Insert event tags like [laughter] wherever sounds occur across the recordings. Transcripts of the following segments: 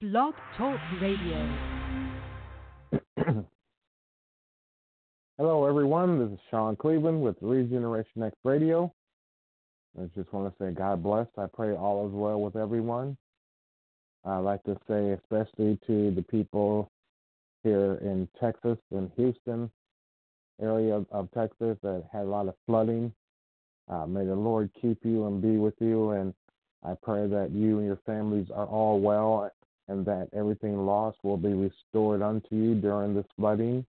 Blog Talk Radio. [clears throat] Hello, everyone. This is Sean Cleveland with Regeneration X Radio. I just want to say God bless. I pray all is well with everyone. I'd like to say, especially to the people here in Texas and Houston area of, Texas that had a lot of flooding. Uh, may the Lord keep you and be with you. And I pray that you and your families are all well and that everything lost will be restored unto you during this flooding.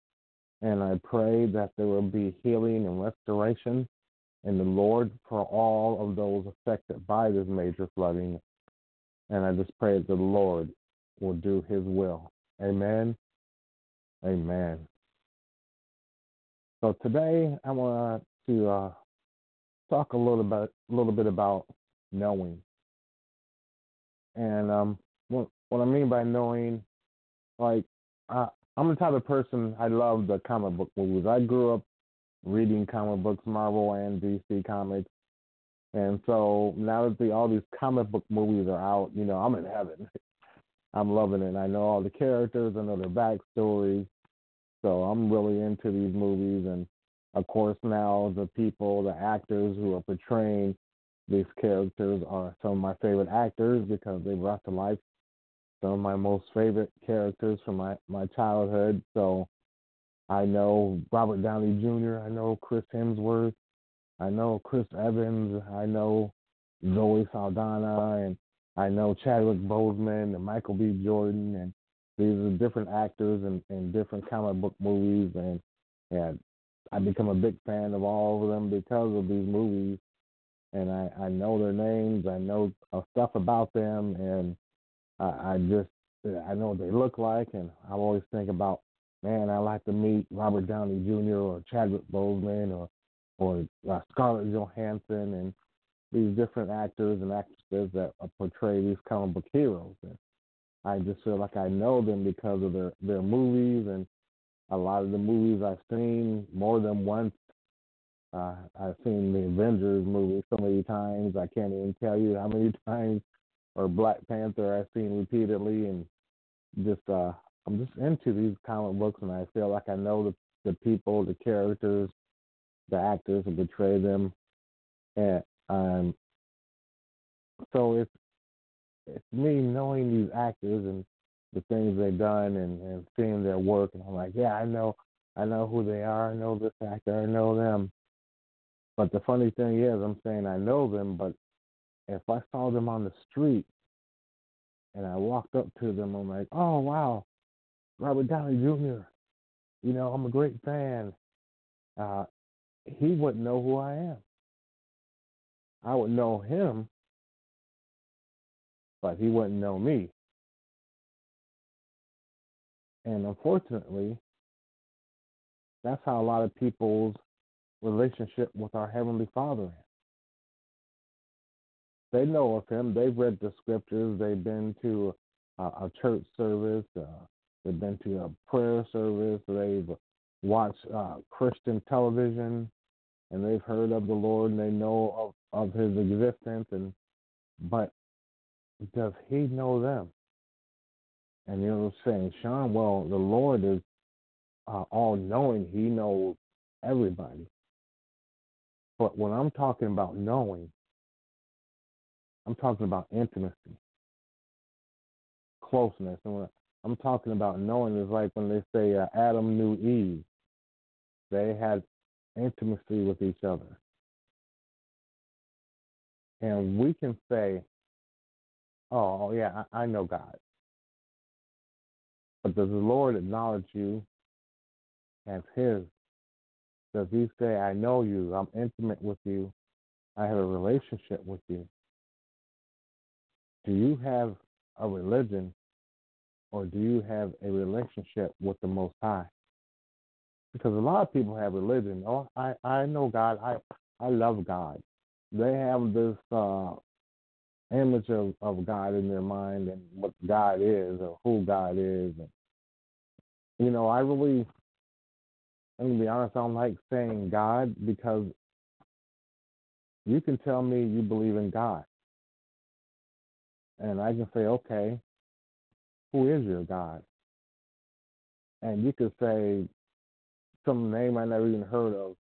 And I pray that there will be healing and restoration in the Lord for all of those affected by this major flooding. And I just pray that the Lord will do his will. Amen. Amen. So today I want to uh, talk a little bit, a little bit about knowing. And um, what I mean by knowing, like, I, I'm the type of person I love the comic book movies. I grew up reading comic books, Marvel and DC comics, and so now that the, all these comic book movies are out, you know, I'm in heaven. [laughs] I'm loving it. I know all the characters, I know their backstories, so I'm really into these movies. And of course, now the people, the actors who are portraying these characters are some of my favorite actors because they brought to life some of my most favorite characters from my, my childhood. So I know Robert Downey Jr., I know Chris Hemsworth, I know Chris Evans, I know Zoe Saldana, and I know Chadwick Boseman and Michael B. Jordan, and these are different actors in, in different comic book movies, and and I become a big fan of all of them because of these movies, and I I know their names, I know stuff about them, and I, I just I know what they look like, and I always think about, man, I like to meet Robert Downey Jr. or Chadwick Boseman or or uh, Scarlett Johansson and these different actors and actresses that portray these comic book heroes. And I just feel like I know them because of their their movies and a lot of the movies I've seen more than once. Uh, I've seen the Avengers movie so many times I can't even tell you how many [laughs] times or Black Panther I've seen repeatedly, and just uh, I'm just into these comic books, and I feel like I know the the people, the characters, the actors who portray them, and um, so it's it's me knowing these actors and the things they've done and, and seeing their work, and I'm like, yeah, I know, I know who they are, I know this actor, I know them. But the funny thing is, I'm saying I know them, but if I saw them on the street and I walked up to them, I'm like, oh, wow, Robert Downey Jr., you know, I'm a great fan. Uh, he wouldn't know who I am. I would know him, but he wouldn't know me. And unfortunately, that's how a lot of people's relationship with our Heavenly Father is. They know of him. They've read the scriptures. They've been to a, a church service. Uh, they've been to a prayer service. They've watched uh, Christian television, and they've heard of the Lord and they know of, of His existence. And but does He know them? And you're saying, Sean, well, the Lord is uh, all knowing. He knows everybody. But when I'm talking about knowing, I'm talking about intimacy, closeness. And I'm talking about knowing is like when they say uh, Adam knew Eve. They had intimacy with each other. And we can say, oh, yeah, I, I know God. But does the Lord acknowledge you as His? Does He say, I know you, I'm intimate with you, I have a relationship with you? Do you have a religion or do you have a relationship with the Most High? Because a lot of people have religion. Oh, I, I know God. I, I love God. They have this uh, image of, of God in their mind and what God is or who God is. And, you know, I really, I'm going to be honest, I don't like saying God because you can tell me you believe in God and I can say, okay, who is your God? And you could say some name I never even heard of,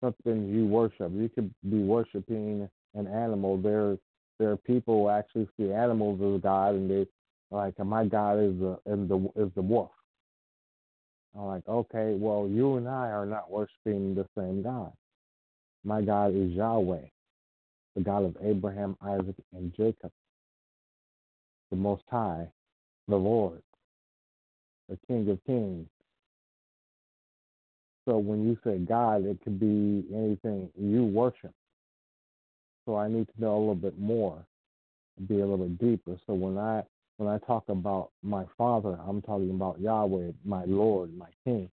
something you worship. You could be worshiping an animal. There, there are people who actually see animals as God, and they like my God is the is the is the wolf. I'm like, okay, well, you and I are not worshiping the same God. My God is Yahweh, the God of Abraham, Isaac, and Jacob, the Most High, the Lord, the King of Kings. So when you say God, it could be anything you worship. So I need to know a little bit more, be a little bit deeper. So when I when I talk about my Father, I'm talking about Yahweh, my Lord, my King,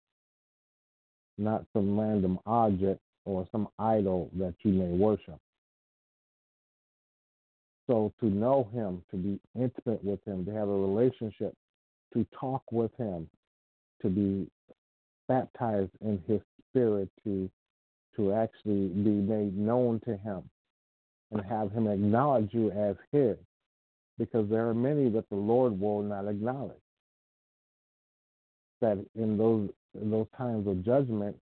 not some random object or some idol that you may worship. So to know Him, to be intimate with Him, to have a relationship, to talk with Him, to be baptized in His Spirit, to to actually be made known to Him, and have Him acknowledge you as His, because there are many that the Lord will not acknowledge. That in those in those times of judgment,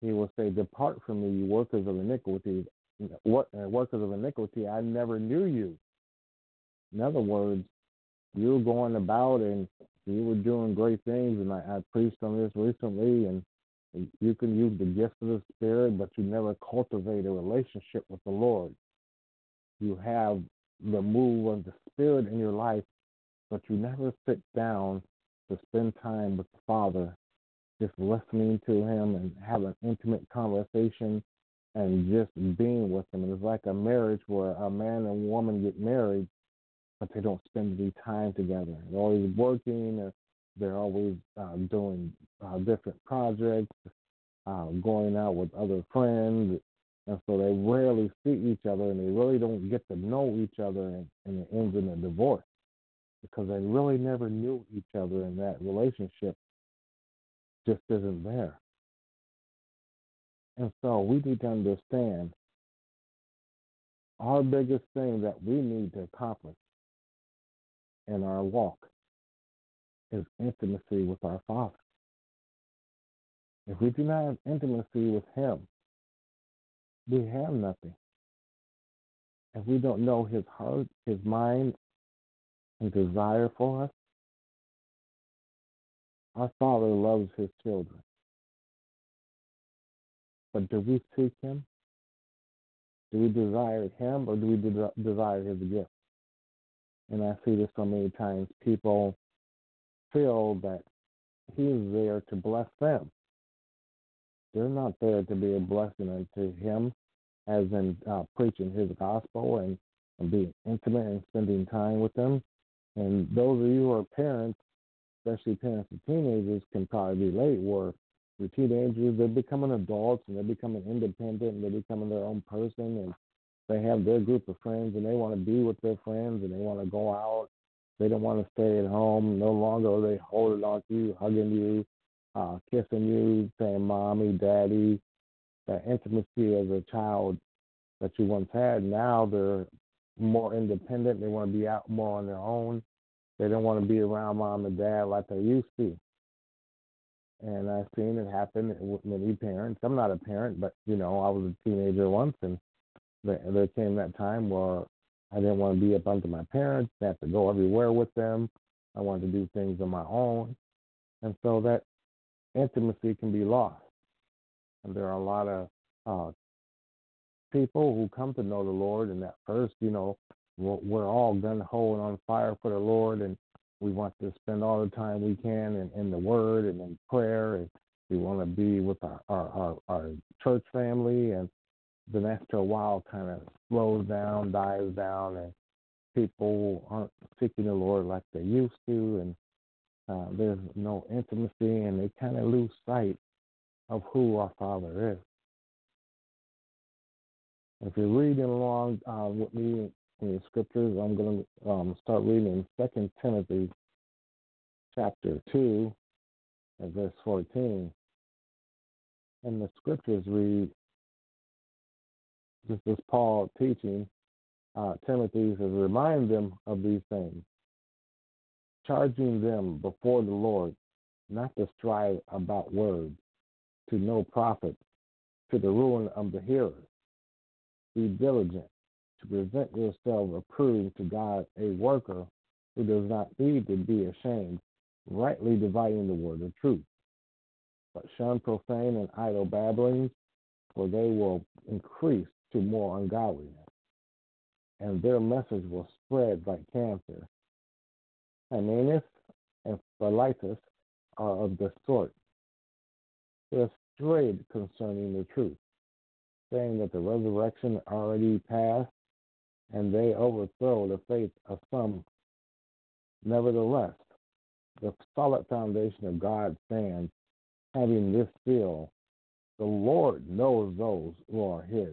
He will say, "Depart from me, you workers of iniquity, Uh, workers of iniquity. I never knew you." In other words, you were going about and you were doing great things, and I, I preached on this recently, and you can use the gift of the Spirit, but you never cultivate a relationship with the Lord. You have the move of the Spirit in your life, but you never sit down to spend time with the Father, just listening to Him and have an intimate conversation and just being with them. And it's like a marriage where a man and woman get married, but they don't spend any time together. They're always working, they're always uh, doing uh, different projects, uh, going out with other friends, and so they rarely see each other, and they really don't get to know each other, and, and it ends in a divorce because they really never knew each other, and that relationship just isn't there. And so we need to understand our biggest thing that we need to accomplish in our walk is intimacy with our Father. If we do not have intimacy with Him, we have nothing. If we don't know His heart, His mind, His desire for us, our Father loves His children. But do we seek Him? Do we desire Him or do we de- desire His gift? And I see this so many times. People feel that He is there to bless them. They're not there to be a blessing unto Him, as in uh, preaching His gospel and, and being intimate and spending time with them. And those of you who are parents, especially parents of teenagers, can probably relate where your teenagers, they're becoming adults and they're becoming independent and they're becoming their own person and they have their group of friends and they want to be with their friends and they want to go out. They don't want to stay at home. No longer are they holding on to you, hugging you, uh, kissing you, saying mommy, daddy. That intimacy as a child that you once had, now they're more independent. They want to be out more on their own. They don't want to be around mom and dad like they used to and I've seen it happen with many parents. I'm not a parent, but you know, I was a teenager once, and there, there came that time where I didn't want to be up under my parents. I had to go everywhere with them. I wanted to do things on my own, and so that intimacy can be lost. And there are a lot of uh, people who come to know the Lord, and at first, you know, we're, we're all gun ho and on fire for the Lord, and we want to spend all the time we can in, in the Word and in prayer, and we want to be with our, our, our, our church family. And then after a while, kind of slows down, dies down, and people aren't seeking the Lord like they used to, and uh, there's no intimacy, and they kind of lose sight of who our Father is. If you're reading along uh, with me the scriptures. I'm going to um, start reading in Second Timothy chapter 2 and verse 14. And the scriptures read, this is Paul teaching uh, Timothy to remind them of these things. charging them before the Lord not to strive about words, to no profit, to the ruin of the hearers. Be diligent to present yourself approved to God, a worker who does not need to be ashamed, rightly dividing the word of truth. But shun profane and idle babblings, for they will increase to more ungodliness, and their message will spread like cancer. Hymenaeus and Philetus are of the sort. They are strayed concerning the truth, saying that the resurrection already passed, and they overthrow the faith of some. Nevertheless, the solid foundation of God stands, having this seal the Lord knows those who are his,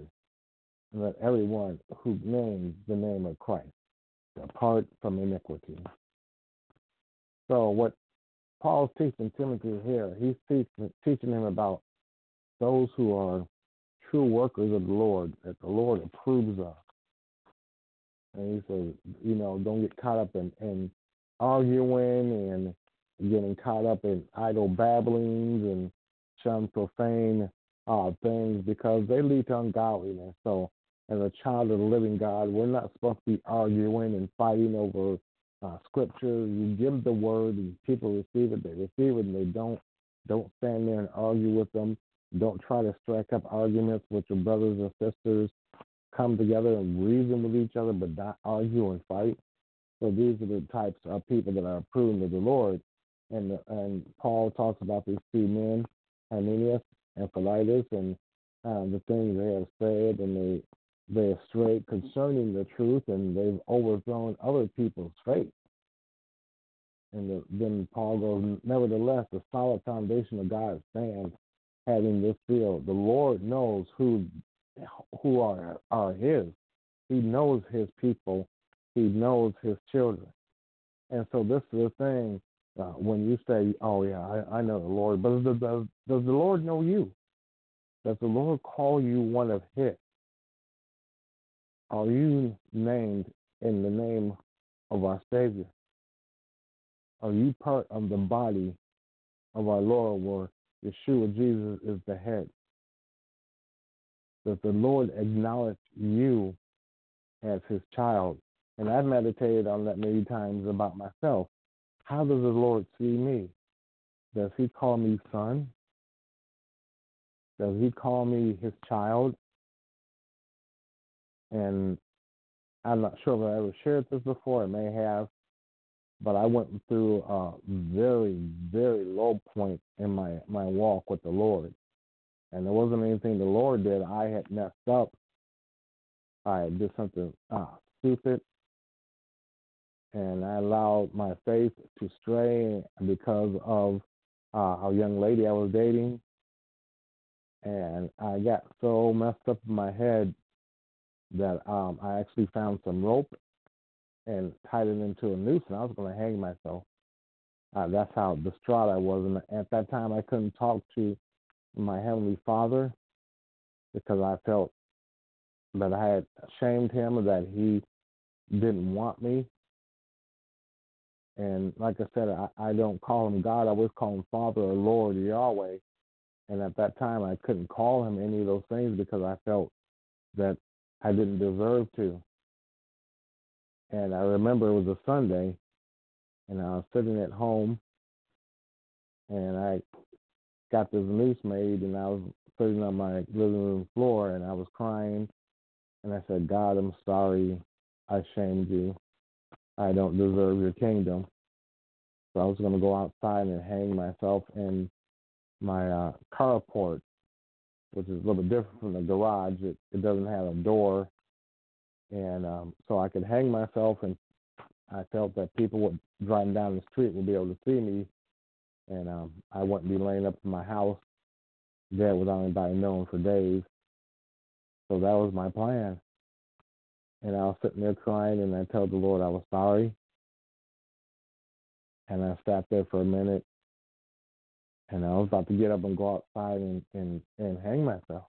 and that everyone who names the name of Christ depart from iniquity. So, what Paul's teaching Timothy here, he's teaching, teaching him about those who are true workers of the Lord, that the Lord approves of. And he says, you know, don't get caught up in, in arguing and getting caught up in idle babblings and shun profane uh, things because they lead to ungodliness. So, as a child of the living God, we're not supposed to be arguing and fighting over uh, scripture. You give the word, and people receive it. They receive it, and they don't. Don't stand there and argue with them. Don't try to strike up arguments with your brothers and sisters. Come together and reason with each other, but not argue and fight. So these are the types of people that are approving of the Lord. And and Paul talks about these two men, Hymenaeus and Philetus, and uh, the things they have said, and they they are straight concerning the truth, and they've overthrown other people's faith. And the, then Paul goes, nevertheless, the solid foundation of God stands, having this seal. The Lord knows who who are are His. He knows His people. He knows His children. And so this is the thing. Uh, when you say, "Oh yeah, I, I know the Lord," but does, does does the Lord know you? Does the Lord call you one of His? Are you named in the name of our Savior? Are you part of the body of our Lord where Yeshua Jesus is the head? Does the Lord acknowledge you as his child? And I've meditated on that many times about myself. How does the Lord see me? Does he call me son? Does he call me his child? And I'm not sure if I ever shared this before. I may have, but I went through a very, very low point in my my walk with the Lord, and there wasn't anything the Lord did. I had messed up. I did something uh, stupid, and I allowed my faith to stray because of uh, a young lady I was dating, and I got so messed up in my head that um, I actually found some rope and tied it into a noose, and I was going to hang myself. Uh, that's how distraught I was. And at that time, I couldn't talk to my Heavenly Father because I felt that I had shamed him, that he didn't want me. And like I said, I, I don't call him God. I always call him Father or Lord or Yahweh. And at that time, I couldn't call him any of those things because I felt that I didn't deserve to. And I remember it was a Sunday, and I was sitting at home, and I got this noose made, and I was sitting on my living room floor, and I was crying, and I said, God, I'm sorry, I shamed you. I don't deserve your kingdom. So I was going to go outside and hang myself in my uh, carport which is a little bit different from the garage. It it doesn't have a door, and um, so I could hang myself, and I felt that people would driving down the street would be able to see me, and um, I wouldn't be laying up in my house dead without anybody knowing for days. So that was my plan. And I was sitting there crying, and I told the Lord I was sorry. And I sat there for a minute, and I was about to get up and go outside and, and, and hang myself.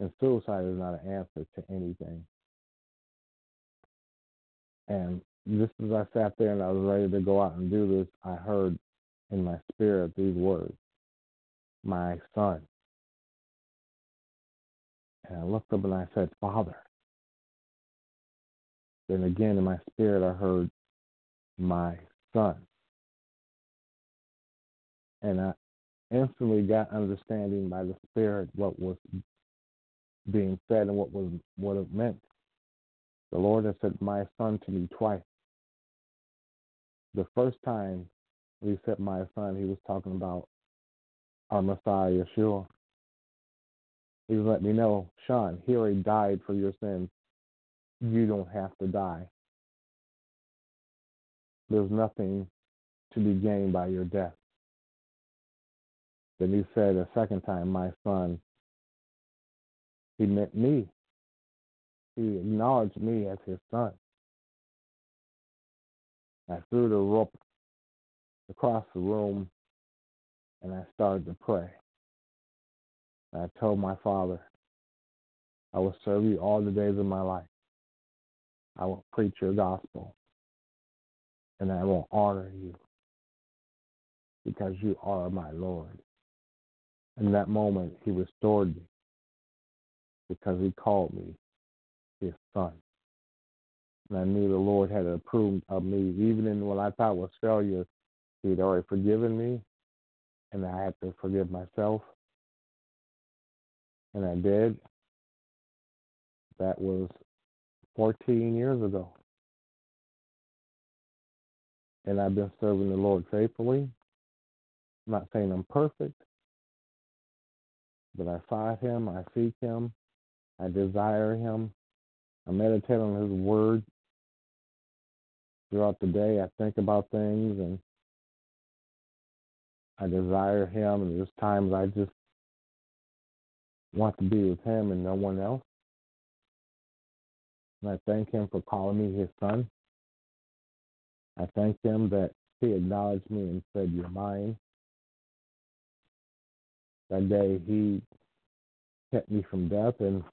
And suicide is not an answer to anything. And just as I sat there and I was ready to go out and do this, I heard in my spirit these words, my son. And I looked up and I said, Father. Then again in my spirit I heard, my son. And I instantly got understanding by the Spirit what was being said and what was what it meant. The Lord has said, My son to me twice. The first time said my son, he was talking about our Messiah Yeshua. He was letting me know, Sean, he already died for your sins. You don't have to die. There's nothing to be gained by your death. Then he said a second time, My son, he meant me. He acknowledged me as his son. I threw the rope across the room and I started to pray. I told my father, I will serve you all the days of my life. I will preach your gospel and I will honor you because you are my Lord. In that moment, he restored me because he called me his son. And I knew the Lord had approved of me, even in what I thought was failure. He had already forgiven me, and I had to forgive myself. And I did. That was 14 years ago. And I've been serving the Lord faithfully. I'm not saying I'm perfect, but I fight Him, I seek Him, I desire Him, I meditate on His Word throughout the day. I think about things and I desire Him, and there's times I just want to be with Him and no one else. And I thank Him for calling me His son. I thank Him that He acknowledged me and said, You're mine. That day He kept me from death, and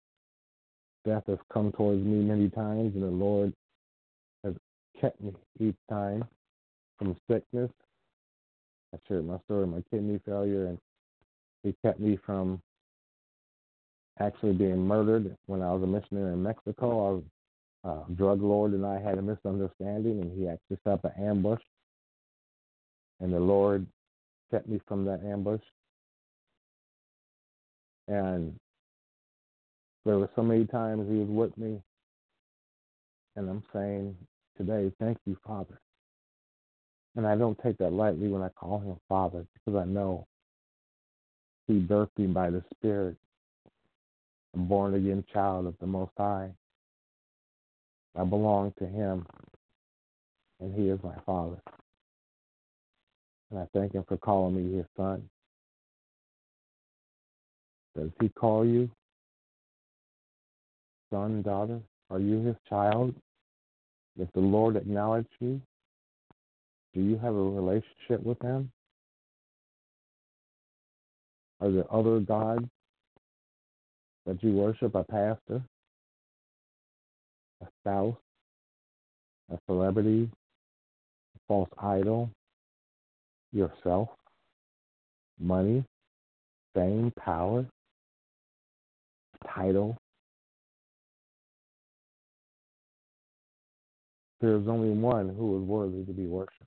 death has come towards me many times, and the Lord has kept me each time from sickness. I shared my story, my kidney failure, and He kept me from actually being murdered when I was a missionary in Mexico. I was drug lord and I had a misunderstanding, and he actually set up an ambush, and the Lord kept me from that ambush. And there were so many times he was with me, and I'm saying today, thank you, Father. And I don't take that lightly when I call him Father because I know he birthed me by the Spirit, a born again child of the Most High. I belong to him, and he is my Father. And I thank him for calling me his son. Does he call you son, daughter? Are you his child? Does the Lord acknowledge you? Do you have a relationship with him? Are there other gods that you worship? A pastor, a spouse, a celebrity, a false idol, yourself, money, fame, power, title. There is only one who is worthy to be worshipped.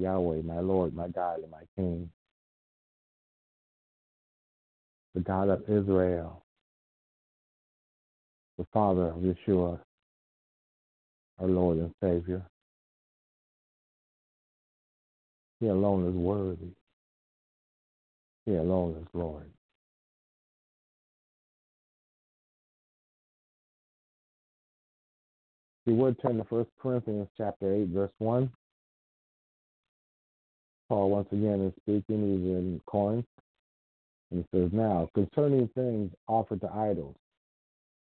Yahweh, my Lord, my God, and my King. The God of Israel, the Father of Yeshua, our Lord and Savior. He alone is worthy. He alone is Lord. You would turn to 1 Corinthians chapter 8, verse 1. Paul once again is speaking. He's in Corinth. And he says, Now, concerning things offered to idols,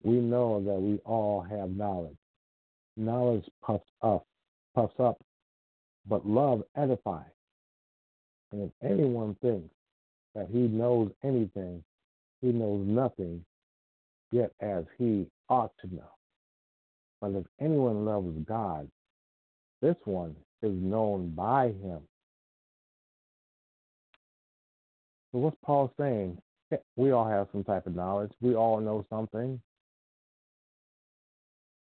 we know that we all have knowledge. Knowledge puffs up, puffs up, but love edifies. And if anyone thinks that he knows anything, he knows nothing, yet as he ought to know. But if anyone loves God, this one is known by him. So what's Paul saying? [laughs] We all have some type of knowledge. We all know something.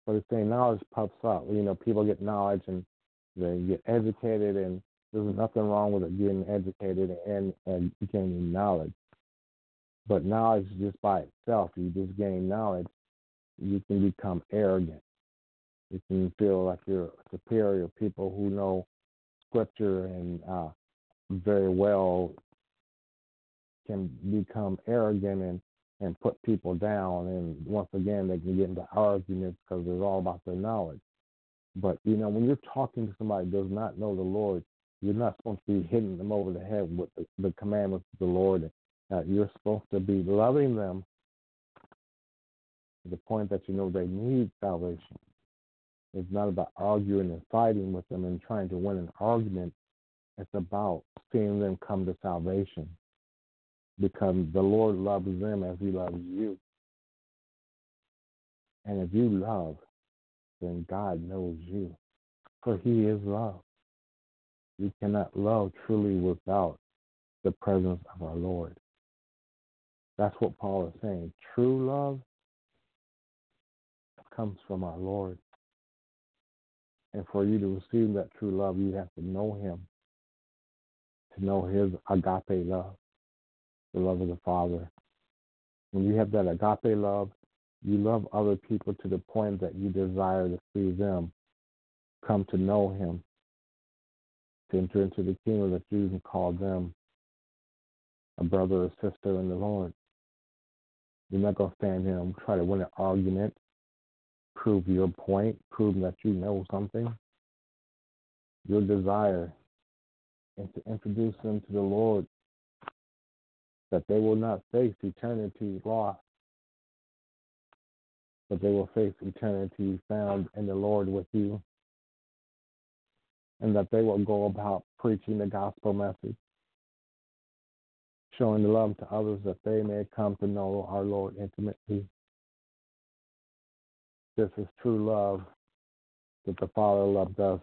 But he's saying knowledge pops up. You know, people get knowledge and they get educated, and there's nothing wrong with it getting educated and, and gaining knowledge. But knowledge just by itself, you just gain knowledge, you can become arrogant. You can feel like you're superior. People who know scripture and uh, very well can become arrogant and and put people down. And once again, they can get into arguments because it's all about their knowledge. But you know, when you're talking to somebody who does not know the Lord, you're not supposed to be hitting them over the head with the, the commandments of the Lord. Uh, you're supposed to be loving them to the point that you know they need salvation. It's not about arguing and fighting with them and trying to win an argument. It's about seeing them come to salvation because the Lord loves them as He loves you. And if you love, then God knows you, for He is love. You cannot love truly without the presence of our Lord. That's what Paul is saying. True love comes from our Lord. And for you to receive that true love, you have to know Him, to know His agape love the love of the Father. When you have that agape love, you love other people to the point that you desire to see them come to know Him, to enter into the kingdom that you can call them a brother or sister in the Lord. You're not going to stand here and try to win an argument, prove your point, prove that you know something. Your desire is to introduce them to the Lord that they will not face eternity lost, but they will face eternity found in the Lord with you, and that they will go about preaching the gospel message, showing the love to others that they may come to know our Lord intimately. This is true love that the Father loved us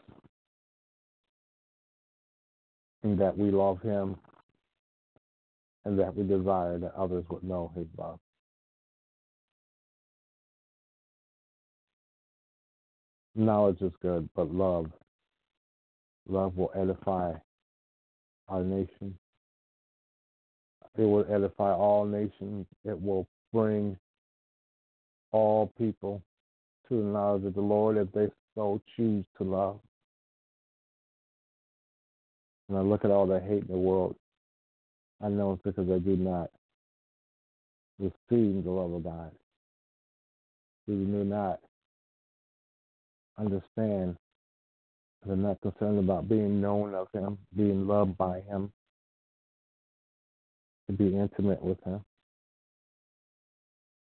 and that we love him and that we desire that others would know his love. Knowledge is good, but love, love will edify our nation. It will edify all nations. It will bring all people to the knowledge of the Lord if they so choose to love. And I look at all the hate in the world, I know it's because I do not receive the love of God. They do not understand. They're not concerned about being known of Him, being loved by Him, to be intimate with Him.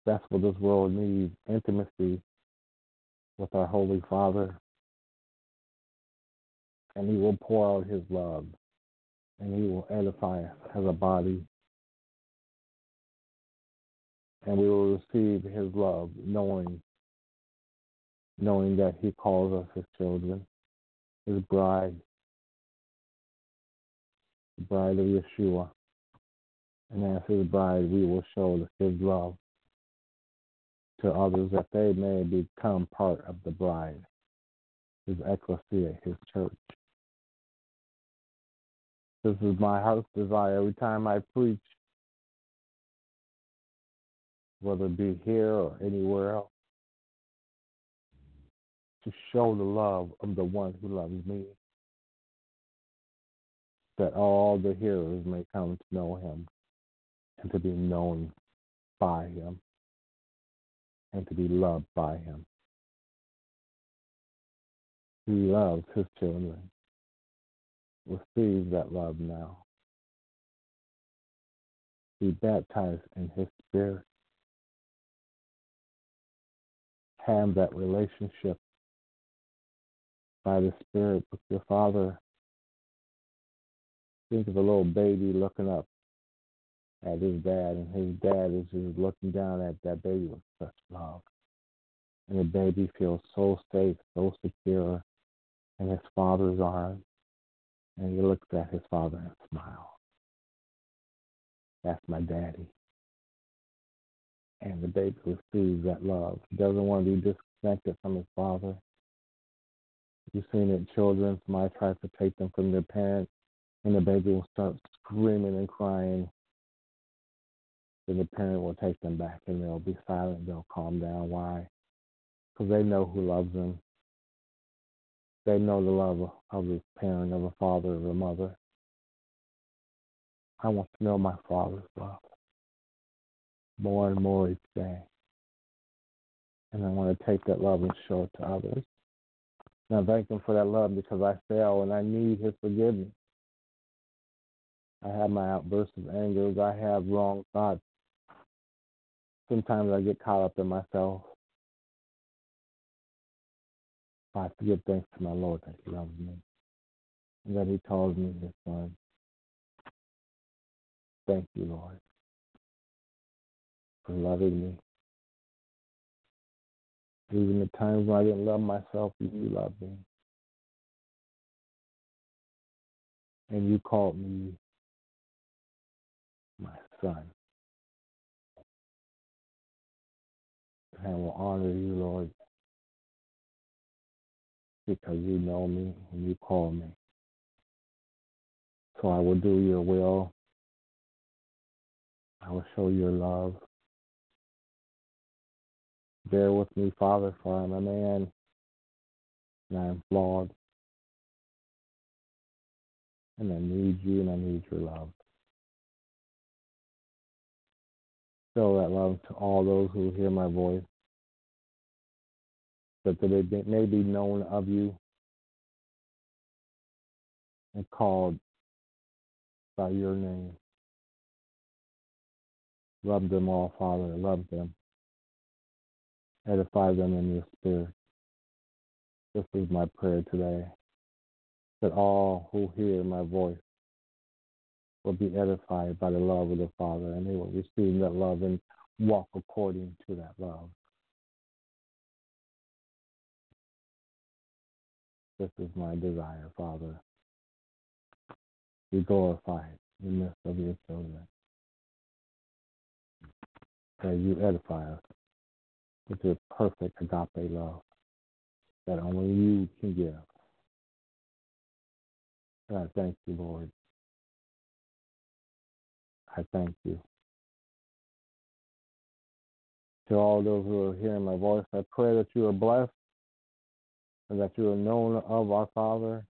That's what this world needs intimacy with our Holy Father. And He will pour out His love and he will edify us as a body. And we will receive his love, knowing knowing that he calls us his children, his bride, the bride of Yeshua. And as his bride, we will show his love to others that they may become part of the bride, his ecclesia, his church. This is my heart's desire every time I preach, whether it be here or anywhere else, to show the love of the one who loves me, that all the hearers may come to know him and to be known by him and to be loved by him. He loves his children receive that love now. Be baptized in His Spirit. Have that relationship by the Spirit with your Father. Think of a little baby looking up at his dad, and his dad is just looking down at that baby with such love. And the baby feels so safe, so secure in his father's arms. And he looks at his father and smiles. That's my daddy. And the baby receives that love. He doesn't want to be disconnected from his father. You've seen it, children. Somebody tries to take them from their parents, and the baby will start screaming and crying. Then the parent will take them back, and they'll be silent. They'll calm down. Why? Because they know who loves them. They know the love of a parent, of a father, of a mother. I want to know my Father's love more and more each day. And I want to take that love and show it to others. And I thank Him for that love because I fail and I need His forgiveness. I have my outbursts of anger. I have wrong thoughts. Sometimes I get caught up in myself. I give thanks to my Lord that He loves me and that He calls me His Son. Thank you, Lord, for loving me. Even the times when I didn't love myself, you loved me. And you called me my son. And I will honor you, Lord, because you know me and you call me. So I will do your will I will show your love. Bear with me, Father, for I'm a man and I am flawed. And I need you and I need your love. Show that love to all those who hear my voice, that they may be known of you and called by your name. Love them all, Father. Love them. Edify them in your spirit. This is my prayer today. That all who hear my voice will be edified by the love of the Father and they will receive that love and walk according to that love. This is my desire, Father. Be glorified in the midst of your children that you edify us with your perfect agape love that only you can give. And I thank you, Lord. I thank you. To all those who are hearing my voice, I pray that you are blessed and that you are known of our Father,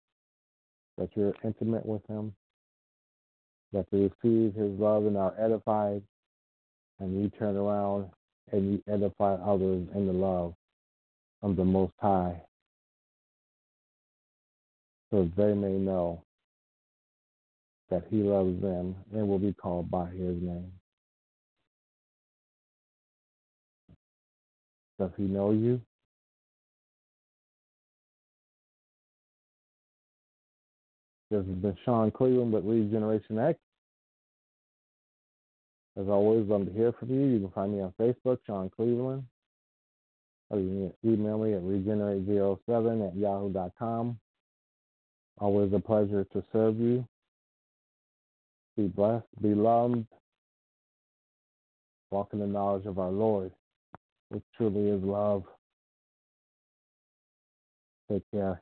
that you're intimate with Him, that you receive His love and are edified and you turn around and you edify others in the love of the Most High so they may know that He loves them and will be called by His name. Does He know you? This has been Sean Cleveland with Regeneration X. As always, love to hear from you. You can find me on Facebook, Sean Cleveland. Or you can email me at regenerate07 at yahoo.com. Always a pleasure to serve you. Be blessed, be loved. Walk in the knowledge of our Lord, which truly is love. Take care.